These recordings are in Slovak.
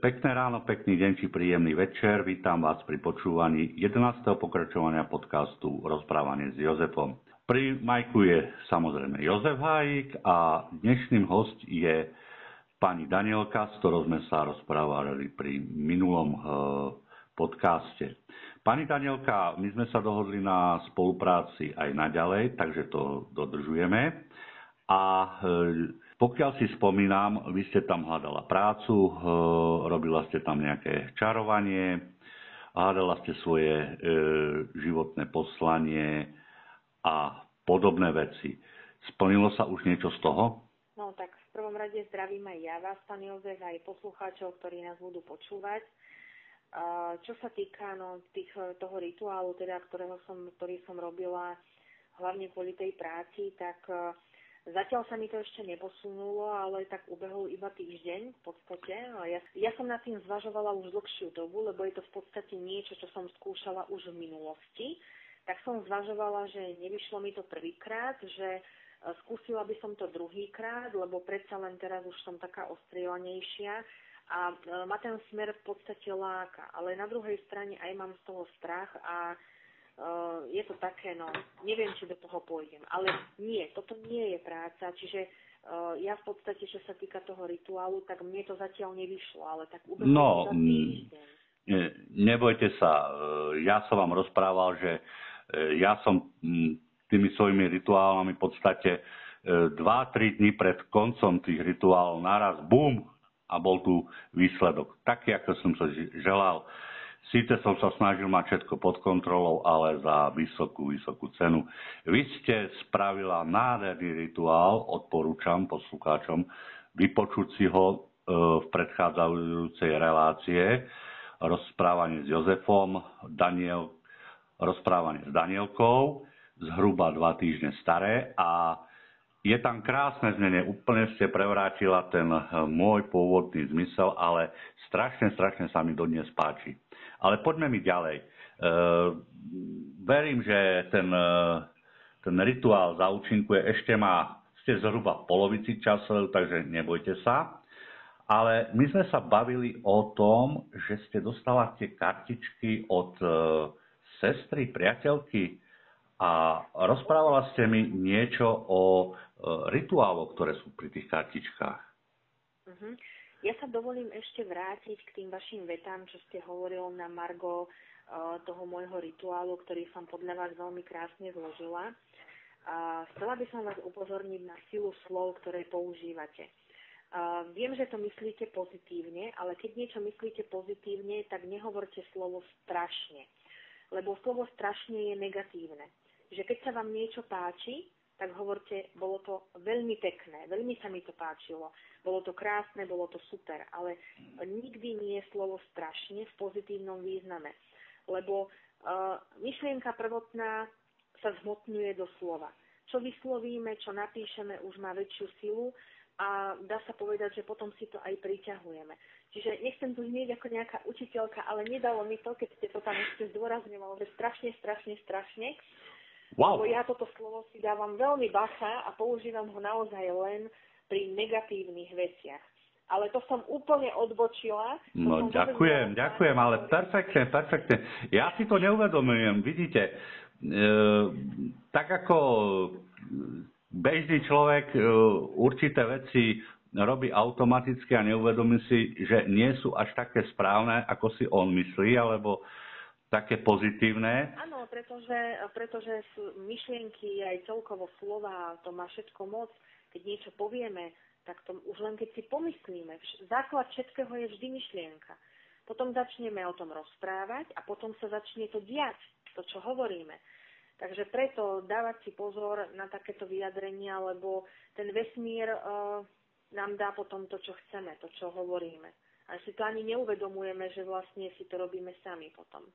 pekné ráno, pekný deň či príjemný večer. Vítam vás pri počúvaní 11. pokračovania podcastu Rozprávanie s Jozefom. Pri majku je samozrejme Jozef Hájik a dnešným host je pani Danielka, s ktorou sme sa rozprávali pri minulom e, podcaste. Pani Danielka, my sme sa dohodli na spolupráci aj naďalej, takže to dodržujeme. A e, pokiaľ si spomínam, vy ste tam hľadala prácu, eh, robila ste tam nejaké čarovanie, hľadala ste svoje e, životné poslanie a podobné veci. Splnilo sa už niečo z toho? No tak v prvom rade zdravím aj ja vás, pán Jozef, aj poslucháčov, ktorí nás budú počúvať. Čo sa týka no, tých, toho rituálu, teda, ktorého som, ktorý som robila hlavne kvôli tej práci, tak Zatiaľ sa mi to ešte neposunulo, ale tak ubehol iba týždeň v podstate. A ja, ja som nad tým zvažovala už dlhšiu dobu, lebo je to v podstate niečo, čo som skúšala už v minulosti. Tak som zvažovala, že nevyšlo mi to prvýkrát, že e, skúsila by som to druhýkrát, lebo predsa len teraz už som taká ostrielanejšia a e, ma ten smer v podstate láka. Ale na druhej strane aj mám z toho strach a uh, je to také, no, neviem, či do toho pôjdem. Ale nie, toto nie je práca, čiže uh, ja v podstate, čo sa týka toho rituálu, tak mne to zatiaľ nevyšlo, ale tak ubehlo no, za týždeň. Nebojte sa, e, ja som vám rozprával, že ja som tými svojimi rituálami v podstate 2-3 dní pred koncom tých rituálov naraz, bum, a bol tu výsledok. Taký, ako som sa želal. Síce som sa snažil mať všetko pod kontrolou, ale za vysokú, vysokú cenu. Vy ste spravila nádherný rituál, odporúčam poslucháčom vypočuť si ho e, v predchádzajúcej relácie rozprávanie s Jozefom, Daniel, rozprávanie s Danielkou, zhruba dva týždne staré a je tam krásne znenie, úplne ste prevrátila ten e, môj pôvodný zmysel, ale strašne, strašne sa mi dodnes páči. Ale poďme mi ďalej. E, verím, že ten, e, ten rituál zaučinkuje, ešte má, ste zhruba v polovici času, takže nebojte sa. Ale my sme sa bavili o tom, že ste dostala tie kartičky od e, sestry, priateľky a rozprávala ste mi niečo o e, rituáloch, ktoré sú pri tých kartičkách. Uh-huh. Ja sa dovolím ešte vrátiť k tým vašim vetám, čo ste hovoril na Margo uh, toho môjho rituálu, ktorý som podľa vás veľmi krásne zložila. Uh, chcela by som vás upozorniť na silu slov, ktoré používate. Viem, že to myslíte pozitívne, ale keď niečo myslíte pozitívne, tak nehovorte slovo strašne. Lebo slovo strašne je negatívne. Že keď sa vám niečo páči, tak hovorte, bolo to veľmi pekné, veľmi sa mi to páčilo, bolo to krásne, bolo to super, ale nikdy nie je slovo strašne v pozitívnom význame, lebo uh, myšlienka prvotná sa zhmotňuje do slova. Čo vyslovíme, čo napíšeme, už má väčšiu silu a dá sa povedať, že potom si to aj priťahujeme. Čiže nechcem tu znieť ako nejaká učiteľka, ale nedalo mi to, keď ste to tam ešte zdôrazňovali, že strašne, strašne, strašne. Wow. Lebo ja toto slovo si dávam veľmi bacha a používam ho naozaj len pri negatívnych veciach. Ale to som úplne odbočila. No ďakujem, ďakujem, ale perfektne, perfektne. Ja si to neuvedomujem, vidíte. E, tak ako bežný človek e, určité veci robí automaticky a neuvedomí si, že nie sú až také správne, ako si on myslí, alebo také pozitívne. Áno, pretože, pretože myšlienky aj celkovo slova, to má všetko moc. Keď niečo povieme, tak to už len keď si pomyslíme. Základ všetkého je vždy myšlienka. Potom začneme o tom rozprávať a potom sa začne to diať, to, čo hovoríme. Takže preto dávať si pozor na takéto vyjadrenia, lebo ten vesmír uh, nám dá potom to, čo chceme, to, čo hovoríme. A si to ani neuvedomujeme, že vlastne si to robíme sami potom.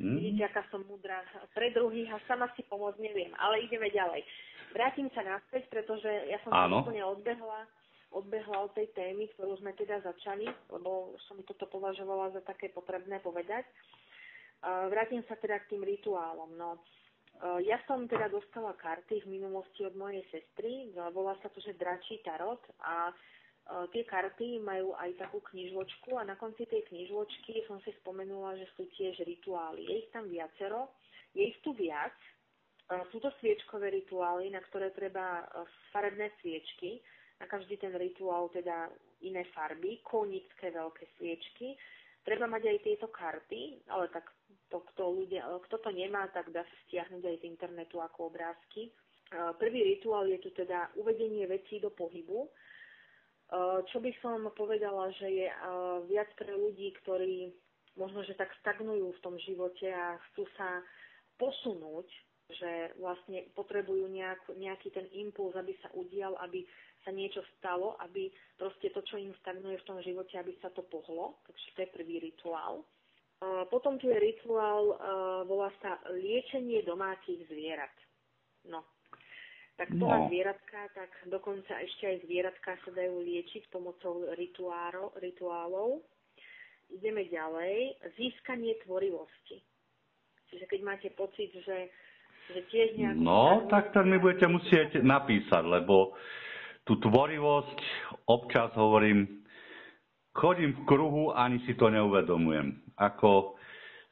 Mm. Vidíte, aká som mudrá pre druhých a sama si pomôcť neviem. Ale ideme ďalej. Vrátim sa naspäť, pretože ja som sa úplne odbehla, odbehla od tej témy, ktorú sme teda začali, lebo som toto považovala za také potrebné povedať. Vrátim sa teda k tým rituálom. No, ja som teda dostala karty v minulosti od mojej sestry, volá sa to, že dračí tarot a tie karty majú aj takú knižočku a na konci tej knižočky som si spomenula, že sú tiež rituály. Je ich tam viacero, je ich tu viac. Sú to sviečkové rituály, na ktoré treba farebné sviečky, na každý ten rituál teda iné farby, konické veľké sviečky. Treba mať aj tieto karty, ale tak to, kto, ľudia, kto to nemá, tak dá sa stiahnuť aj z internetu ako obrázky. Prvý rituál je tu teda uvedenie vecí do pohybu Eh, čo by som povedala, že je eh, viac pre ľudí, ktorí možno, že tak stagnujú v tom živote a chcú sa posunúť, že vlastne potrebujú nejak, nejaký ten impuls, aby sa udial, aby sa niečo stalo, aby proste to, čo im stagnuje v tom živote, aby sa to pohlo. Takže to je prvý rituál. Eh, potom tu je rituál, volá sa liečenie domácich zvierat. No, tak to no. zvieratka, tak dokonca ešte aj zvieratka sa dajú liečiť pomocou rituáro, rituálov. Ideme ďalej. Získanie tvorivosti. Čiže keď máte pocit, že, že tiež nejakú... No, tak to mi budete musieť napísať, lebo tú tvorivosť občas hovorím, chodím v kruhu, ani si to neuvedomujem. Ako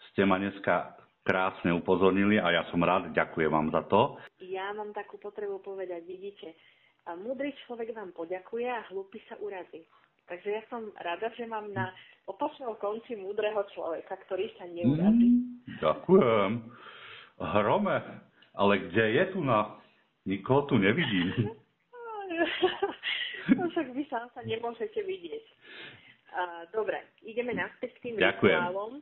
ste ma dneska krásne upozornili a ja som rád, ďakujem vám za to. Ja mám takú potrebu povedať, vidíte, múdry človek vám poďakuje a hlupý sa urazí. Takže ja som rada, že mám na opačnom konci múdreho človeka, ktorý sa neurazí. Mm, ďakujem. Hrome, ale kde je tu na... Nikoho tu nevidím. no však vy sám sa nemôžete vidieť. dobre, ideme naspäť k tým Ďakujem. rituálom.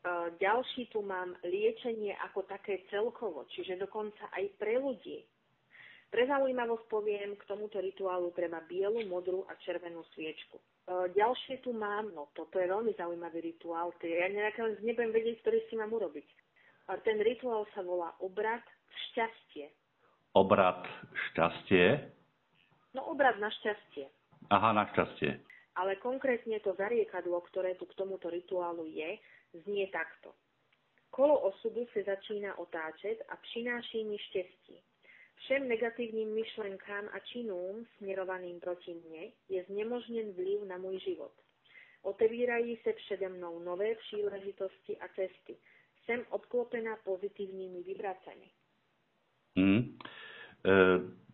E, ďalší tu mám liečenie ako také celkovo, čiže dokonca aj pre ľudí. Pre zaujímavosť poviem, k tomuto rituálu treba bielu, modrú a červenú sviečku. E, ďalšie tu mám, no toto je veľmi zaujímavý rituál, ja nejaké nebudem vedieť, ktorý si mám urobiť. Ten rituál sa volá obrad šťastie. Obrad šťastie? No obrad na šťastie. Aha, na šťastie. Ale konkrétne to zariekadlo, ktoré tu k tomuto rituálu je, znie takto. Kolo osudu se začíná otáčet a přináší mi štěstí. Všem negativním myšlenkám a činům směrovaným proti mne je znemožněn vliv na můj život. Otevírají se přede mnou nové příležitosti a cesty. Jsem obklopená pozitívnymi vibracemi. Mm. E,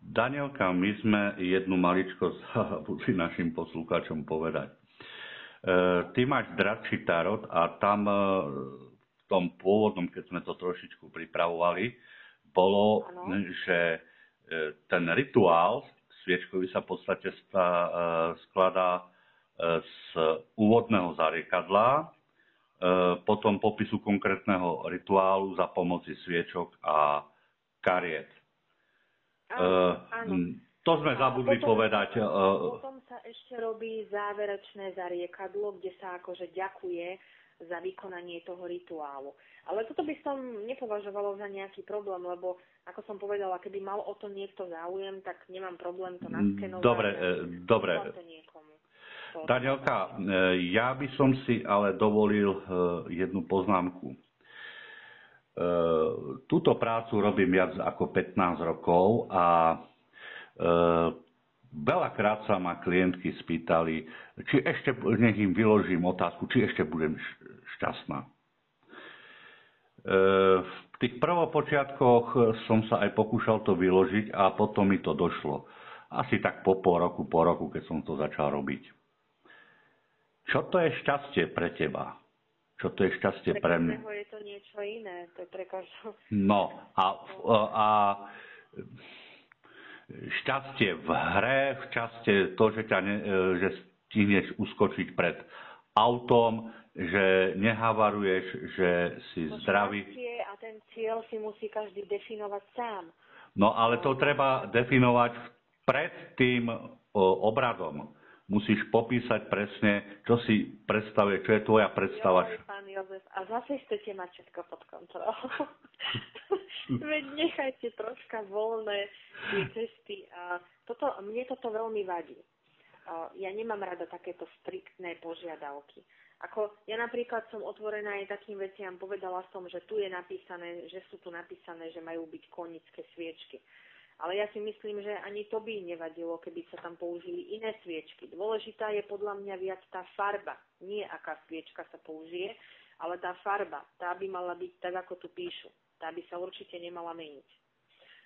Danielka, my sme jednu maličko zabudli našim poslúkačom povedať. E, ty máš dračí tarot a tam e, v tom pôvodnom, keď sme to trošičku pripravovali, bolo, ano. že e, ten rituál sviečkový sa v podstate skladá z úvodného zariekadla, potom popisu konkrétneho rituálu za pomoci sviečok a kariet. Áno, áno. To sme zabudli potom, povedať. Potom sa ešte robí záverečné zariekadlo, kde sa akože ďakuje za vykonanie toho rituálu. Ale toto by som nepovažovalo za nejaký problém, lebo ako som povedala, keby mal o to niekto záujem, tak nemám problém to naskenovať. Dobre, e, dobre. Danielka, e, ja by som si ale dovolil e, jednu poznámku. Túto prácu robím viac ako 15 rokov a Eh, veľakrát sa ma klientky spýtali, či ešte, nech im vyložím otázku, či ešte budem šťastná. Eh, v tých prvopočiatkoch som sa aj pokúšal to vyložiť a potom mi to došlo. Asi tak po pol roku, po roku, keď som to začal robiť. Čo to je šťastie pre teba? Čo to je šťastie pre, pre mňa? je to niečo iné. To je pre každého. No a, a šťastie v hre, šťastie to, že, ťa ne, že stihneš uskočiť pred autom, že nehavaruješ, že si no, zdravý. a ten cieľ si musí každý definovať sám. No ale to treba definovať pred tým obradom musíš popísať presne, čo si predstavuje, čo je tvoja predstava. Jo, pán Jozef, a zase chcete mať všetko pod kontrolou. Veď nechajte troška voľné tie cesty. A toto, mne toto veľmi vadí. Ja nemám rada takéto striktné požiadavky. Ako ja napríklad som otvorená aj takým veciam, povedala som, že tu je napísané, že sú tu napísané, že majú byť konické sviečky. Ale ja si myslím, že ani to by nevadilo, keby sa tam použili iné sviečky. Dôležitá je podľa mňa viac tá farba. Nie aká sviečka sa použije, ale tá farba. Tá by mala byť tak, ako tu píšu. Tá by sa určite nemala meniť.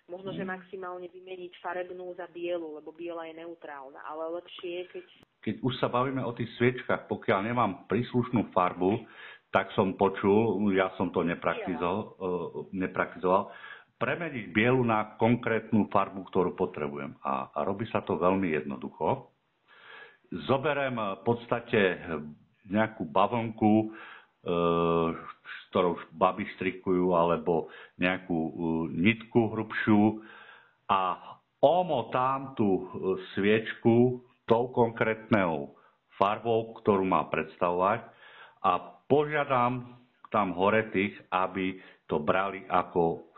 Možno, že mhm. maximálne vymeniť farebnú za bielu, lebo biela je neutrálna. Ale lepšie je, keď... Keď už sa bavíme o tých sviečkach, pokiaľ nemám príslušnú farbu, tak som počul, ja som to nepraktizoval, uh, nepraktizoval premeniť bielu na konkrétnu farbu, ktorú potrebujem. A, a robí sa to veľmi jednoducho. Zoberiem v podstate nejakú bavlnku, e, s ktorou baby strikujú, alebo nejakú e, nitku hrubšiu a omotám tú e, sviečku tou konkrétnou farbou, ktorú má predstavovať a požiadam tam hore tých, aby to brali ako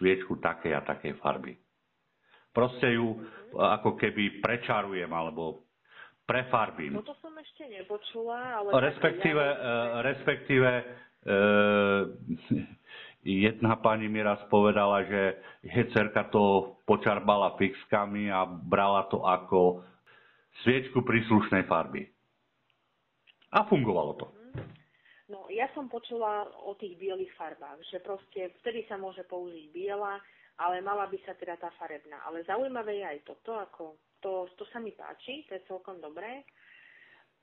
sviečku takej a takej farby. Proste ju ako keby prečarujem alebo prefarbím. No to som ešte nepočula, ale... Respektíve, ja... E, respektíve e, jedna pani mi raz povedala, že hecerka to počarbala fixkami a brala to ako sviečku príslušnej farby. A fungovalo to. No, ja som počula o tých bielých farbách, že proste vtedy sa môže použiť biela, ale mala by sa teda tá farebná. Ale zaujímavé je aj toto, ako to, to sa mi páči, to je celkom dobré.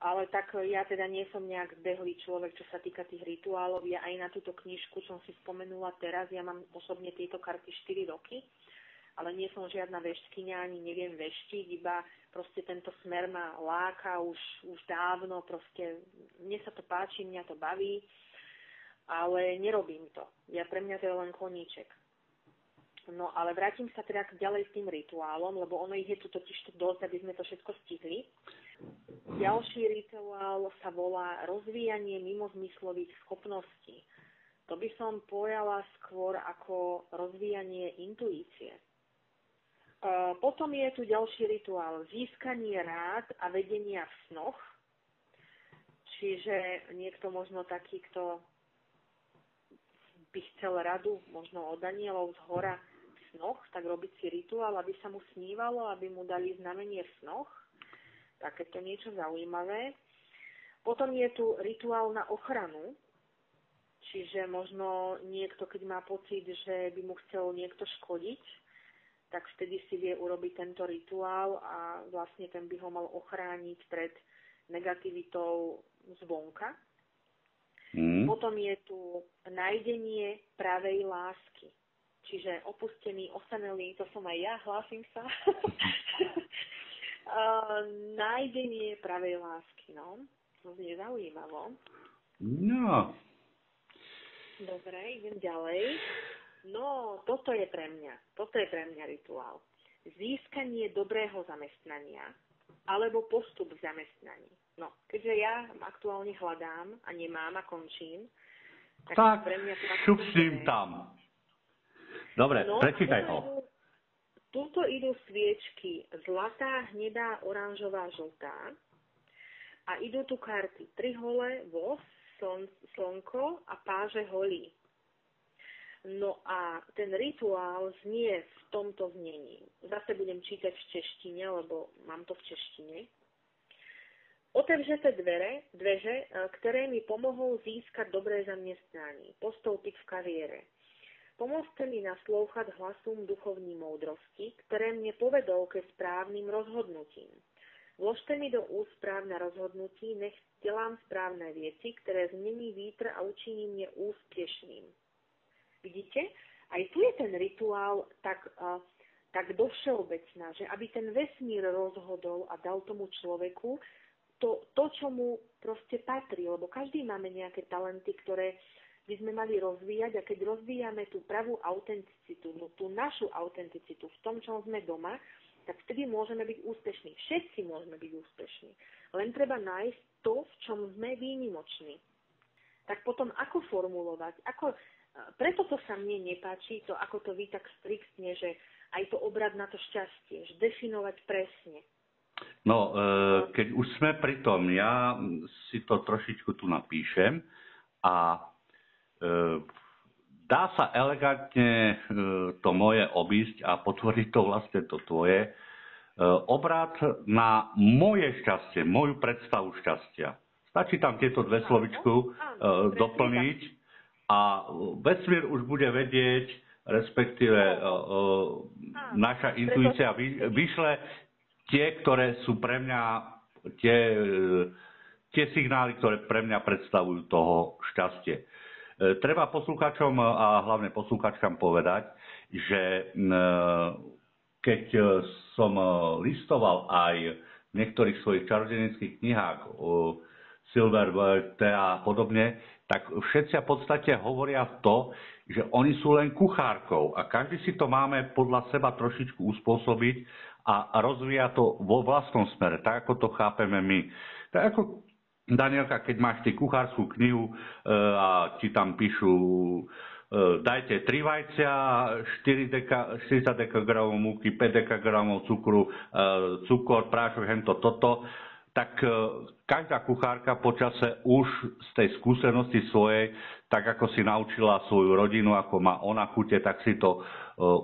Ale tak ja teda nie som nejak zbehlý človek, čo sa týka tých rituálov. Ja aj na túto knižku som si spomenula teraz, ja mám osobne tieto karty 4 roky ale nie som žiadna veštkyňa, ani neviem veštiť, iba proste tento smer ma láka už, už dávno, proste mne sa to páči, mňa to baví, ale nerobím to. Ja pre mňa to je len koníček. No ale vrátim sa teda ďalej s tým rituálom, lebo ono ich je tu totiž dosť, aby sme to všetko stihli. Ďalší rituál sa volá rozvíjanie mimozmyslových schopností. To by som pojala skôr ako rozvíjanie intuície. Potom je tu ďalší rituál získanie rád a vedenia v snoch. Čiže niekto možno taký, kto by chcel radu možno od anielov z hora v snoch, tak robiť si rituál, aby sa mu snívalo, aby mu dali znamenie v snoch. Takéto niečo zaujímavé. Potom je tu rituál na ochranu, čiže možno niekto, keď má pocit, že by mu chcel niekto škodiť, tak vtedy si vie urobiť tento rituál a vlastne ten by ho mal ochrániť pred negativitou zvonka. Mm. Potom je tu nájdenie pravej lásky. Čiže opustený, osamelý, to som aj ja, hlásim sa. nájdenie pravej lásky, no. To znie zaujímavo. No. Dobre, idem ďalej. No, toto je pre mňa, toto je pre mňa rituál. Získanie dobrého zamestnania alebo postup v zamestnaní. No, keďže ja aktuálne hľadám a nemám a končím, tak, tak pre mňa to šup s ním tam. Dobre, no, prečítaj ho. Tuto idú sviečky zlatá, hnedá, oranžová, žltá a idú tu karty tri hole, voz, sln, slnko a páže holí. No a ten rituál znie v tomto znení. Zase budem čítať v češtine, lebo mám to v češtine. Otevřete dvere, dveře, e, ktoré mi pomohou získať dobré zamestnanie, postoupiť v kariére. Pomôžte mi naslouchat hlasům duchovní moudrosti, ktoré mne povedou ke správnym rozhodnutím. Vložte mi do úst správne rozhodnutí, nech delám správne veci, ktoré zmení vítr a učiní mne úspešným. Vidíte? Aj tu je ten rituál tak, tak dovšeobecná, že aby ten vesmír rozhodol a dal tomu človeku to, to, čo mu proste patrí, lebo každý máme nejaké talenty, ktoré by sme mali rozvíjať a keď rozvíjame tú pravú autenticitu, no, tú našu autenticitu v tom, čo sme doma, tak vtedy môžeme byť úspešní. Všetci môžeme byť úspešní. Len treba nájsť to, v čom sme výnimoční. Tak potom ako formulovať, ako preto to sa mne nepáči, to ako to vy tak striktne, že aj to obrad na to šťastie, že definovať presne. No, e, keď už sme pri tom, ja si to trošičku tu napíšem a e, dá sa elegantne to moje obísť a potvrdiť to vlastne to tvoje. Obrad na moje šťastie, moju predstavu šťastia. Stačí tam tieto dve slovičku doplniť a vesmír už bude vedieť, respektíve naša intuícia vyšle tie, ktoré sú pre mňa tie, tie signály, ktoré pre mňa predstavujú toho šťastie. E, treba poslucháčom a hlavne poslucháčkam povedať, že keď som listoval aj v niektorých svojich čarodenických knihách o Silver a podobne, tak všetci v podstate hovoria to, že oni sú len kuchárkou a každý si to máme podľa seba trošičku uspôsobiť a rozvíja to vo vlastnom smere, tak ako to chápeme my. Tak ako Danielka, keď máš ty kuchárskú knihu e, a ti tam píšu e, dajte 3 vajcia, 4 deka, 40 dekagramov múky, 5 dekagramov cukru, e, cukor, prášok, hento, toto, tak každá kuchárka počase už z tej skúsenosti svojej, tak ako si naučila svoju rodinu, ako má ona chute, tak si to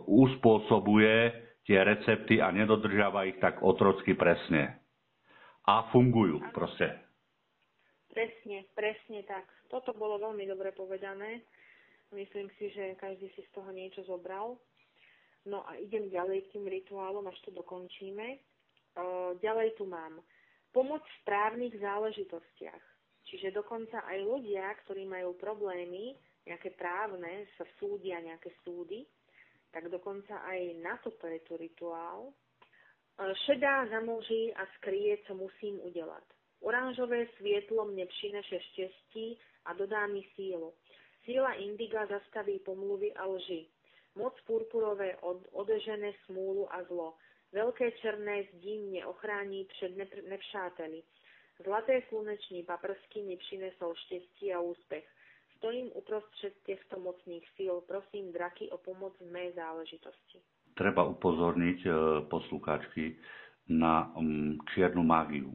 uspôsobuje tie recepty a nedodržiava ich tak otrocky presne. A fungujú proste. Presne, presne tak. Toto bolo veľmi dobre povedané. Myslím si, že každý si z toho niečo zobral. No a idem ďalej k tým rituálom, až to dokončíme. Ďalej tu mám pomoc v správnych záležitostiach. Čiže dokonca aj ľudia, ktorí majú problémy, nejaké právne, sa súdia nejaké súdy, tak dokonca aj na toto je tu rituál. E, šedá zamlží a skrie, co musím udělat. Oranžové svietlo mne přineše štěstí a dodá mi sílu. Síla indiga zastaví pomluvy a lži. Moc purpurové od, odežené smúlu a zlo. Veľké černé zdí mne ochrání před nepřáteli. Zlaté sluneční paprsky mi přinesol štěstí a úspech. Stojím uprostred týchto mocných síl. Prosím draky o pomoc v mojej záležitosti. Treba upozorniť e, poslucháčky na mm, čiernu mágiu.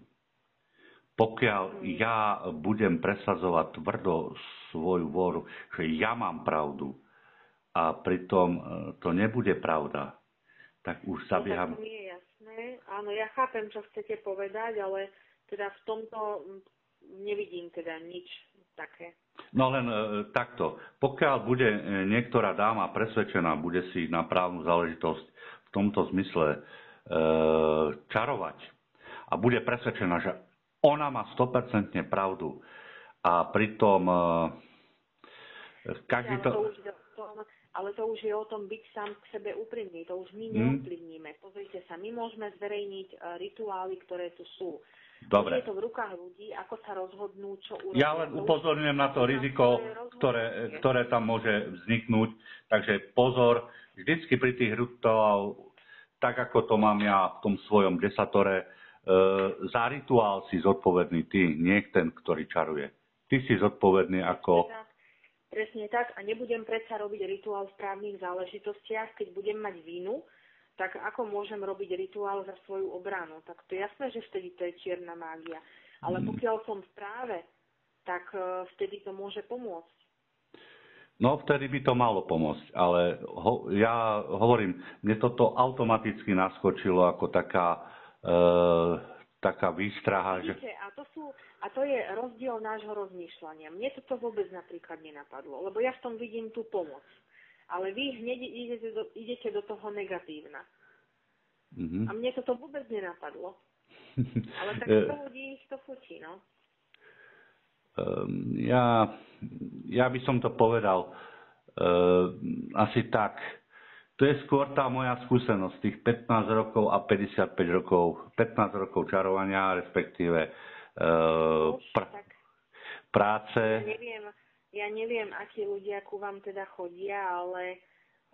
Pokiaľ mm. ja budem presadzovať tvrdo svoju voru, že ja mám pravdu a pritom e, to nebude pravda, tak už zabieham... No, tak je jasné. Áno, ja chápem, čo chcete povedať, ale teda v tomto nevidím teda nič také. No len e, takto. Pokiaľ bude e, niektorá dáma presvedčená, bude si na právnu záležitosť v tomto zmysle e, čarovať a bude presvedčená, že ona má 100% pravdu a pritom e, každý to... ale to už je o tom byť sám k sebe úprimný. To už my hmm. neovplyvníme. Pozrite sa, my môžeme zverejniť e, rituály, ktoré tu sú. Dobre. Je to v rukách ľudí, ako sa rozhodnú, čo urobiť. Ja len upozorňujem na to riziko, ktoré, ktoré tam môže vzniknúť. Takže pozor, vždycky pri tých rituálov, tak ako to mám ja v tom svojom desatore, e, za rituál si zodpovedný ty, nie ten, ktorý čaruje. Ty si zodpovedný ako... Presne tak. A nebudem predsa robiť rituál v právnych záležitostiach, keď budem mať vínu, tak ako môžem robiť rituál za svoju obranu? Tak to je jasné, že vtedy to je čierna mágia. Ale mm. pokiaľ som v práve, tak e, vtedy to môže pomôcť. No, vtedy by to malo pomôcť, ale ho, ja hovorím, mne toto automaticky naskočilo ako taká, e, taká výstraha. Vidíte, že... a, to sú, a to je rozdiel nášho rozmýšľania. Mne toto vôbec napríklad nenapadlo, lebo ja v tom vidím tú pomoc ale vy hneď idete do, idete do toho negatívna. Mm-hmm. A mne toto vôbec nenapadlo. Ale tak to ľudí ich to futí, no. Um, ja, ja by som to povedal uh, asi tak. To je skôr tá moja skúsenosť, tých 15 rokov a 55 rokov, 15 rokov čarovania, respektíve uh, pr- práce. Ja neviem, ja neviem, akí ľudia ku vám teda chodia, ale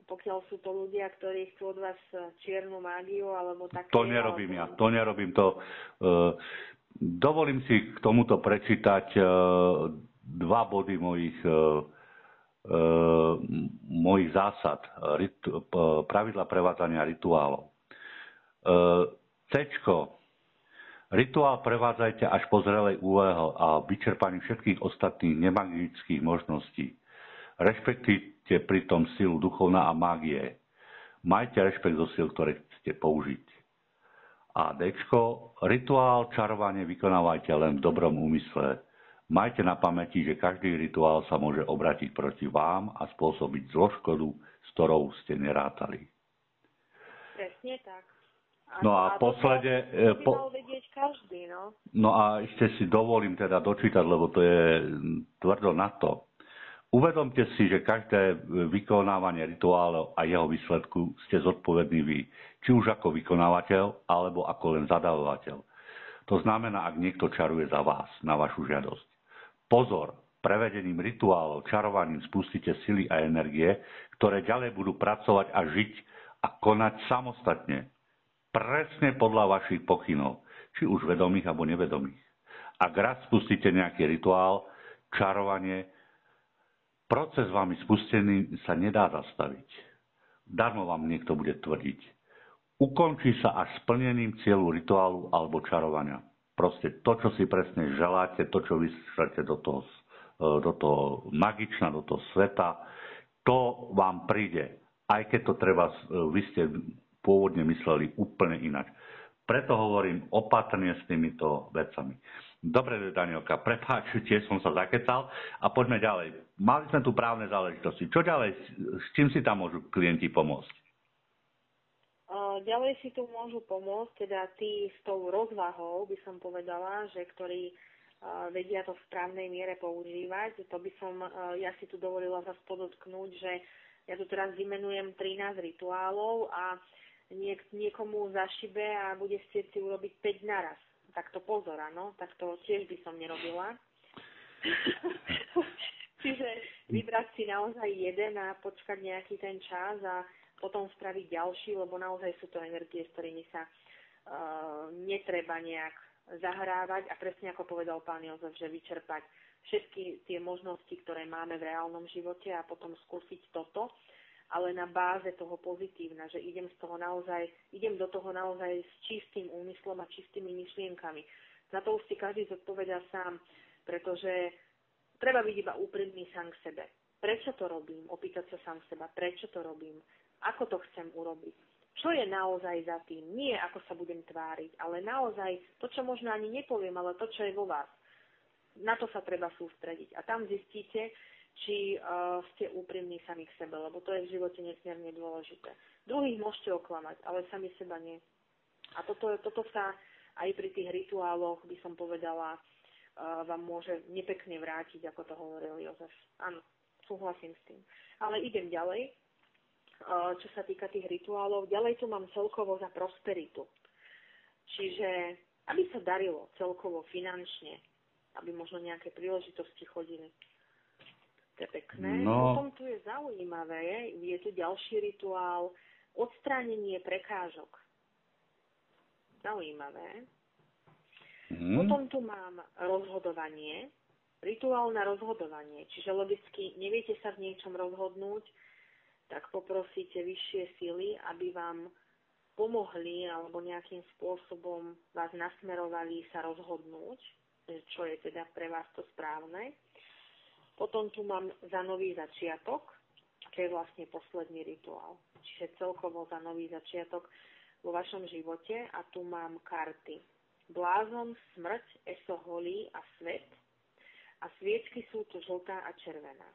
pokiaľ sú to ľudia, ktorí chcú od vás čiernu mágiu alebo také... To nerobím ja, to nerobím to. Uh, dovolím si k tomuto prečítať uh, dva body mojich, uh, mojich zásad, ritu, pravidla prevádzania rituálov. Uh, Cčko, Rituál prevádzajte až po zrelej úvahe a vyčerpaní všetkých ostatných nemagických možností. Rešpektujte pritom silu duchovná a mágie. Majte rešpekt zo sil, ktoré chcete použiť. A D. Rituál čarovanie vykonávajte len v dobrom úmysle. Majte na pamäti, že každý rituál sa môže obratiť proti vám a spôsobiť zloškodu, s ktorou ste nerátali. Presne tak. No a, a poslede... To po... vedieť každý, no. No a ešte si dovolím teda dočítať, lebo to je tvrdo na to. Uvedomte si, že každé vykonávanie rituálu a jeho výsledku ste zodpovední vy, či už ako vykonávateľ, alebo ako len zadavovateľ. To znamená, ak niekto čaruje za vás, na vašu žiadosť. Pozor, prevedením rituálov, čarovaním spustíte sily a energie, ktoré ďalej budú pracovať a žiť a konať samostatne, presne podľa vašich pokynov, či už vedomých alebo nevedomých. Ak raz spustíte nejaký rituál, čarovanie, proces vami spustený sa nedá zastaviť. Darmo vám niekto bude tvrdiť. Ukončí sa až splnením cieľu rituálu alebo čarovania. Proste to, čo si presne želáte, to, čo vyšlete do toho, do toho magična, do toho sveta, to vám príde. Aj keď to treba, vy ste pôvodne mysleli úplne inak. Preto hovorím opatrne s týmito vecami. Dobre, Danielka, prepáč, tiež som sa zakecal a poďme ďalej. Mali sme tu právne záležitosti. Čo ďalej, s čím si tam môžu klienti pomôcť? Ďalej si tu môžu pomôcť, teda tí s tou rozvahou, by som povedala, že ktorí vedia to v správnej miere používať. To by som, ja si tu dovolila zase podotknúť, že ja tu teraz vymenujem 13 rituálov a niek- niekomu zašibe a bude chcieť si urobiť 5 naraz. Tak to pozor, áno, tak to tiež by som nerobila. Čiže vybrať si naozaj jeden a počkať nejaký ten čas a potom spraviť ďalší, lebo naozaj sú to energie, s ktorými sa uh, netreba nejak zahrávať a presne ako povedal pán Jozef, že vyčerpať všetky tie možnosti, ktoré máme v reálnom živote a potom skúsiť toto ale na báze toho pozitívna, že idem z toho naozaj, idem do toho naozaj s čistým úmyslom a čistými myšlienkami. Za to už si každý zodpovedá sám, pretože treba byť iba úprimný sám k sebe. Prečo to robím? Opýtať sa sám seba, prečo to robím? Ako to chcem urobiť? Čo je naozaj za tým? Nie ako sa budem tváriť, ale naozaj to, čo možno ani nepoviem, ale to, čo je vo vás. Na to sa treba sústrediť. A tam zistíte, či uh, ste úprimní sami k sebe, lebo to je v živote nesmierne dôležité. Druhých môžete oklamať, ale sami seba nie. A toto, toto sa aj pri tých rituáloch, by som povedala, uh, vám môže nepekne vrátiť, ako to hovoril Jozef. Áno, súhlasím s tým. Ale idem ďalej, čo sa týka tých rituálov. Ďalej tu mám celkovo za prosperitu. Čiže aby sa darilo celkovo finančne, aby možno nejaké príležitosti chodili to je pekné. No. Potom tu je zaujímavé, je tu ďalší rituál, odstránenie prekážok. Zaujímavé. Mm. Potom tu mám rozhodovanie, rituál na rozhodovanie. Čiže logicky neviete sa v niečom rozhodnúť, tak poprosíte vyššie sily, aby vám pomohli alebo nejakým spôsobom vás nasmerovali sa rozhodnúť, čo je teda pre vás to správne. Potom tu mám za nový začiatok, čo je vlastne posledný rituál. Čiže celkovo za nový začiatok vo vašom živote a tu mám karty. Blázon, smrť, esoholí a svet. A sviečky sú tu žltá a červená.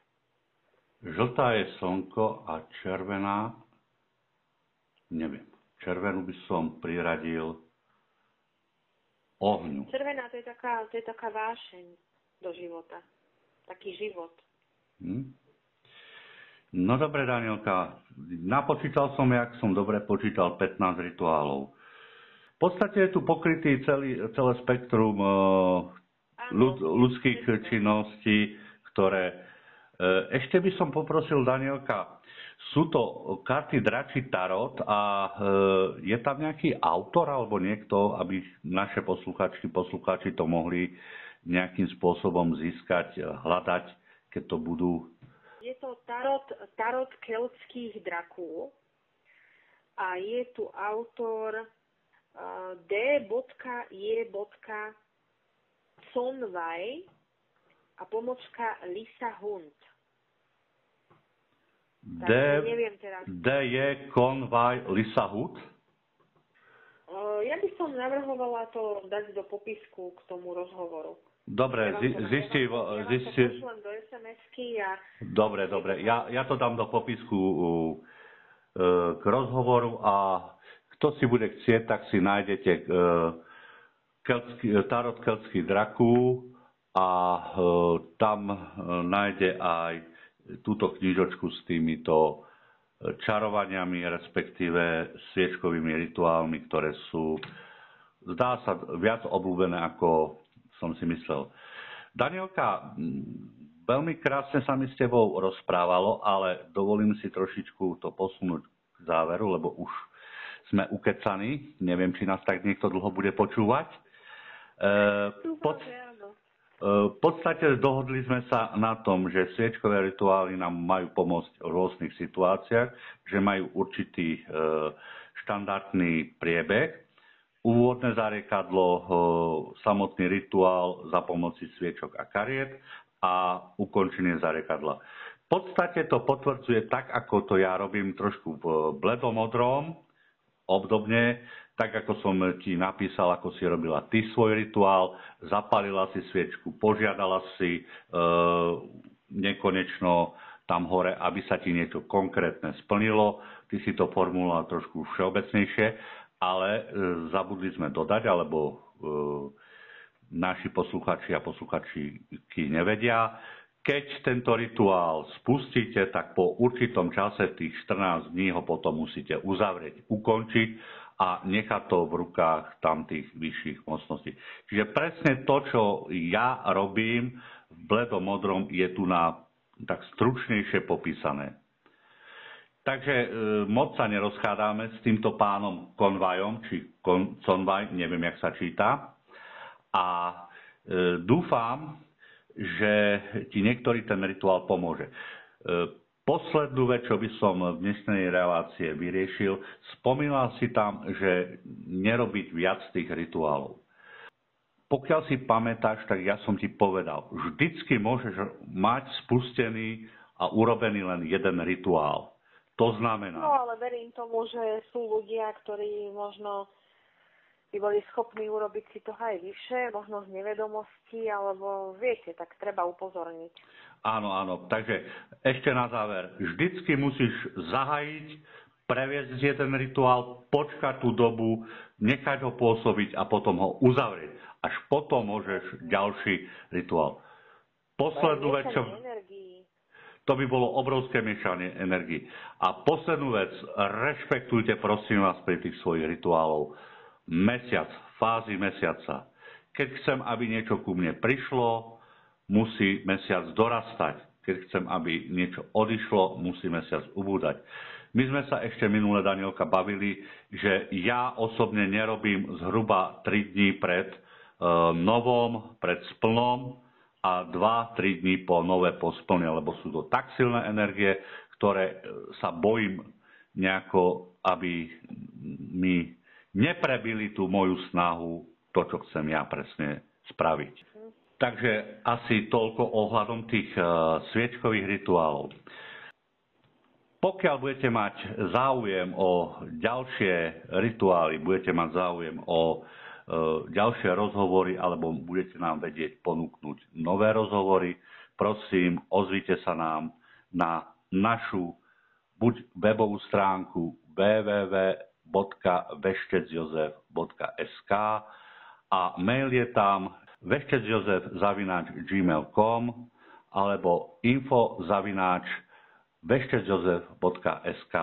Žltá je slnko a červená, neviem, červenú by som priradil ohňu. Červená to je taká, to je taká vášeň do života taký život. Hmm. No dobre, Danielka, napočítal som, jak som dobre počítal, 15 rituálov. V podstate je tu pokrytý celý, celé spektrum uh, ľud, ľudských činností, ktoré... Uh, ešte by som poprosil, Danielka, sú to karty Drači Tarot a uh, je tam nejaký autor alebo niekto, aby naše posluchačky, posluchači to mohli nejakým spôsobom získať, eh, hľadať, keď to budú? Je to tarot, tarot keltských drakú a je tu autor D.J. Sonvaj a pomočka Lisa Hunt. Neviem teraz. D je konvaj Lisa Hood. Uh, ja by som navrhovala to dať do popisku k tomu rozhovoru. Dobre, Ja zistí, ja ja zistí, pošlem do SMS-ky a dobre, dobre, ja, ja to dám do popisku uh, k rozhovoru a kto si bude chcieť, tak si nájdete uh, keltský, Tarot Keltský draku a tam nájde aj túto knižočku s týmito e, čarovaniami, respektíve sviečkovými rituálmi, ktoré sú, zdá sa, viac obľúbené, ako som si myslel. Danielka, mm, veľmi krásne sa mi s tebou rozprávalo, ale dovolím si trošičku to posunúť k záveru, lebo už sme ukecaní. Neviem, či nás tak niekto dlho bude počúvať. E, pod, dúfam, že áno. V podstate dohodli sme sa na tom, že sviečkové rituály nám majú pomôcť v rôznych situáciách, že majú určitý e, štandardný priebeh. Úvodné zariekadlo, e, samotný rituál za pomoci sviečok a kariet a ukončenie zariekadla. V podstate to potvrdzuje tak, ako to ja robím trošku v bledomodrom, obdobne, tak ako som ti napísal, ako si robila ty svoj rituál, zapalila si sviečku, požiadala si e, nekonečno tam hore, aby sa ti niečo konkrétne splnilo. Ty si to formuloval trošku všeobecnejšie, ale e, zabudli sme dodať, alebo e, naši posluchači a posluchačky nevedia, keď tento rituál spustíte, tak po určitom čase, tých 14 dní, ho potom musíte uzavrieť, ukončiť a nechať to v rukách tam tých vyšších mocností. Čiže presne to, čo ja robím v bledom modrom, je tu na tak stručnejšie popísané. Takže e, moc sa nerozchádáme s týmto pánom Konvajom, či kon, Convaj, neviem, jak sa číta. A e, dúfam, že ti niektorý ten rituál pomôže. E, poslednú vec, čo by som v dnešnej relácie vyriešil, spomínal si tam, že nerobiť viac tých rituálov. Pokiaľ si pamätáš, tak ja som ti povedal, vždycky môžeš mať spustený a urobený len jeden rituál. To znamená... No ale verím tomu, že sú ľudia, ktorí možno by boli schopní urobiť si to aj vyššie, možno z nevedomosti, alebo viete, tak treba upozorniť. Áno, áno. Takže ešte na záver. Vždycky musíš zahajiť, previesť jeden rituál, počkať tú dobu, nechať ho pôsobiť a potom ho uzavrieť. Až potom môžeš ďalší rituál. Poslednú vec, čo... To by bolo obrovské miešanie energii. A poslednú vec, rešpektujte prosím vás pri tých svojich rituálov mesiac, fázy mesiaca. Keď chcem, aby niečo ku mne prišlo, musí mesiac dorastať. Keď chcem, aby niečo odišlo, musí mesiac ubúdať. My sme sa ešte minule, Danielka, bavili, že ja osobne nerobím zhruba 3 dní pred e, novom, pred splnom a 2-3 dní po nové po splne, lebo sú to tak silné energie, ktoré e, sa bojím nejako, aby mi neprebili tú moju snahu, to, čo chcem ja presne spraviť. Takže asi toľko ohľadom tých uh, sviečkových rituálov. Pokiaľ budete mať záujem o ďalšie rituály, budete mať záujem o uh, ďalšie rozhovory alebo budete nám vedieť ponúknuť nové rozhovory, prosím, ozvite sa nám na našu buď webovú stránku www www.veštecjozef.sk a mail je tam veštecjozef.gmail.com alebo info zavináč veštecjozef.sk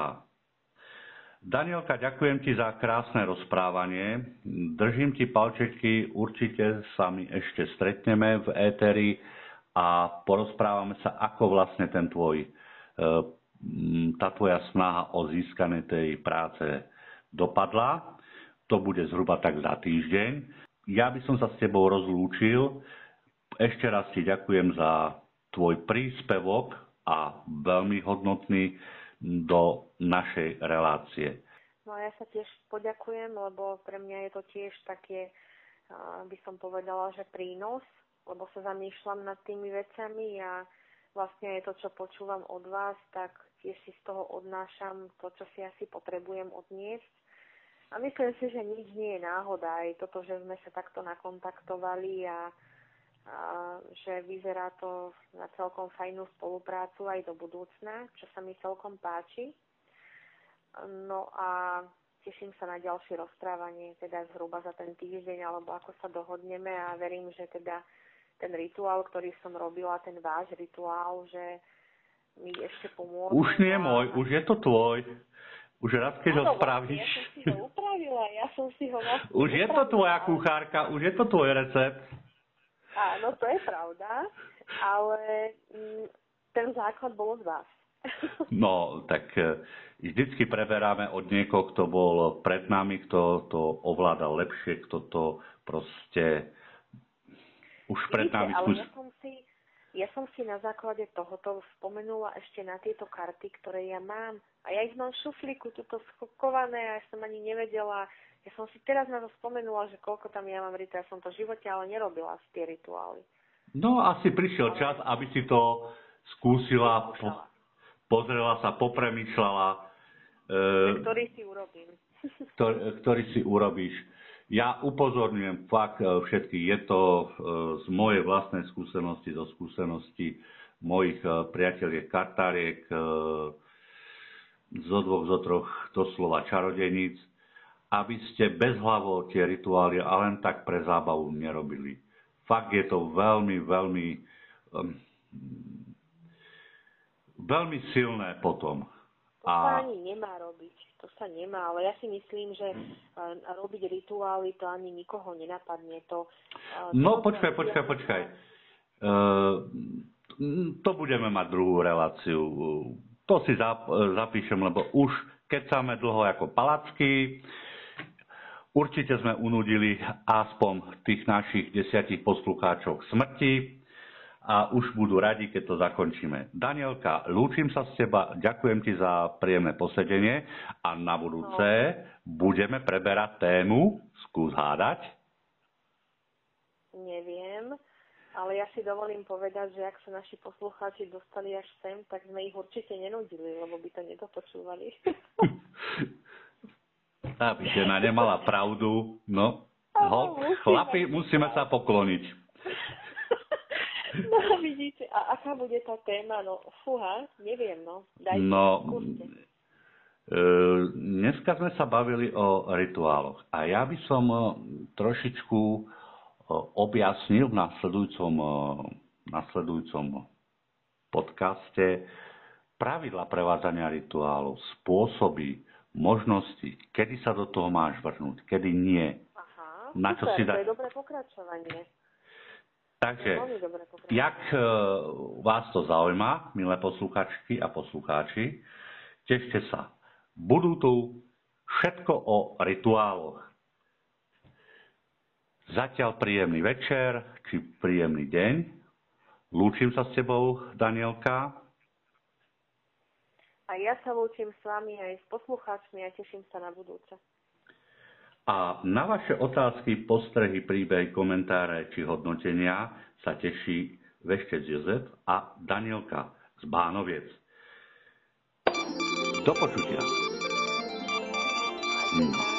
Danielka, ďakujem ti za krásne rozprávanie. Držím ti palčeky, určite sa mi ešte stretneme v éteri a porozprávame sa, ako vlastne ten tvoj, e, tá tvoja snaha o získanie tej práce dopadla. To bude zhruba tak za týždeň. Ja by som sa s tebou rozlúčil. Ešte raz ti ďakujem za tvoj príspevok a veľmi hodnotný do našej relácie. No a ja sa tiež poďakujem, lebo pre mňa je to tiež také, by som povedala, že prínos, lebo sa zamýšľam nad tými vecami a vlastne je to, čo počúvam od vás, tak tiež si z toho odnášam to, čo si asi potrebujem odniesť. A myslím si, že nič nie je náhoda. Aj toto, že sme sa takto nakontaktovali a, a že vyzerá to na celkom fajnú spoluprácu aj do budúcna, čo sa mi celkom páči. No a teším sa na ďalšie rozprávanie, teda zhruba za ten týždeň, alebo ako sa dohodneme a verím, že teda ten rituál, ktorý som robila, ten váš rituál, že mi ešte pomôže. Už nie je môj, už je to tvoj. Už raz, keď ho spravíš. Ja som si ho upravila, ja som si ho vlastne Už je to tvoja kuchárka, už je to tvoj recept. Áno, to je pravda, ale mm, ten základ bol z vás. No, tak e, vždycky preberáme od niekoho, kto bol pred nami, kto to ovládal lepšie, kto to proste už pred nami ale ja som, ja som si na základe tohoto spomenula ešte na tieto karty, ktoré ja mám. A ja ich mám v šuflíku, tuto schokované a ja som ani nevedela. Ja som si teraz na to spomenula, že koľko tam ja mám rituál. Ja som to v živote ale nerobila z tie rituály. No, asi prišiel ale... čas, aby si to skúsila, po, pozrela sa, popremýšľala. E, ktorý si urobím. Ktorý, ktorý si urobíš. Ja upozorňujem fakt e, všetkých, je to e, z mojej vlastnej skúsenosti, zo skúsenosti mojich e, priateľiek kartáriek, zo dvoch, zo troch doslova čarodejníc, aby ste bezhlavo tie rituály a len tak pre zábavu nerobili. Fakt je to veľmi, veľmi, veľmi silné potom. To a... sa ani nemá robiť to sa nemá, ale ja si myslím, že uh, robiť rituály to ani nikoho nenapadne. To, uh, no počkaj, počkaj, počkaj. Uh, to budeme mať druhú reláciu. To si zap, zapíšem, lebo už kecáme dlho ako palacky. Určite sme unudili aspoň tých našich desiatich poslucháčov smrti a už budú radi, keď to zakončíme. Danielka, lúčim sa s teba, ďakujem ti za príjemné posedenie a na budúce no. budeme preberať tému, skús hádať. Neviem, ale ja si dovolím povedať, že ak sa naši poslucháči dostali až sem, tak sme ich určite nenudili, lebo by to nedopočúvali. Aby žena nemala pravdu, no. Ho, chlapi, musíme sa pokloniť. No vidíte, a aká bude tá téma? No fúha, neviem, no. Dajte, no, e, dneska sme sa bavili o rituáloch a ja by som e, trošičku e, objasnil v nasledujúcom, e, nasledujúcom podcaste pravidla prevádzania rituálov, spôsoby, možnosti, kedy sa do toho máš vrhnúť, kedy nie. Aha, na čo super, si da... to je dobré pokračovanie. Takže, jak e, vás to zaujíma, milé posluchačky a poslucháči, tešte sa. Budú tu všetko o rituáloch. Zatiaľ príjemný večer, či príjemný deň. Lúčim sa s tebou, Danielka. A ja sa lúčim s vami aj s poslucháčmi a teším sa na budúce. A na vaše otázky, postrehy, príbehy, komentáre či hodnotenia sa teší Veštec Jozef a Danielka z Bánoviec. Do počutia. Hmm.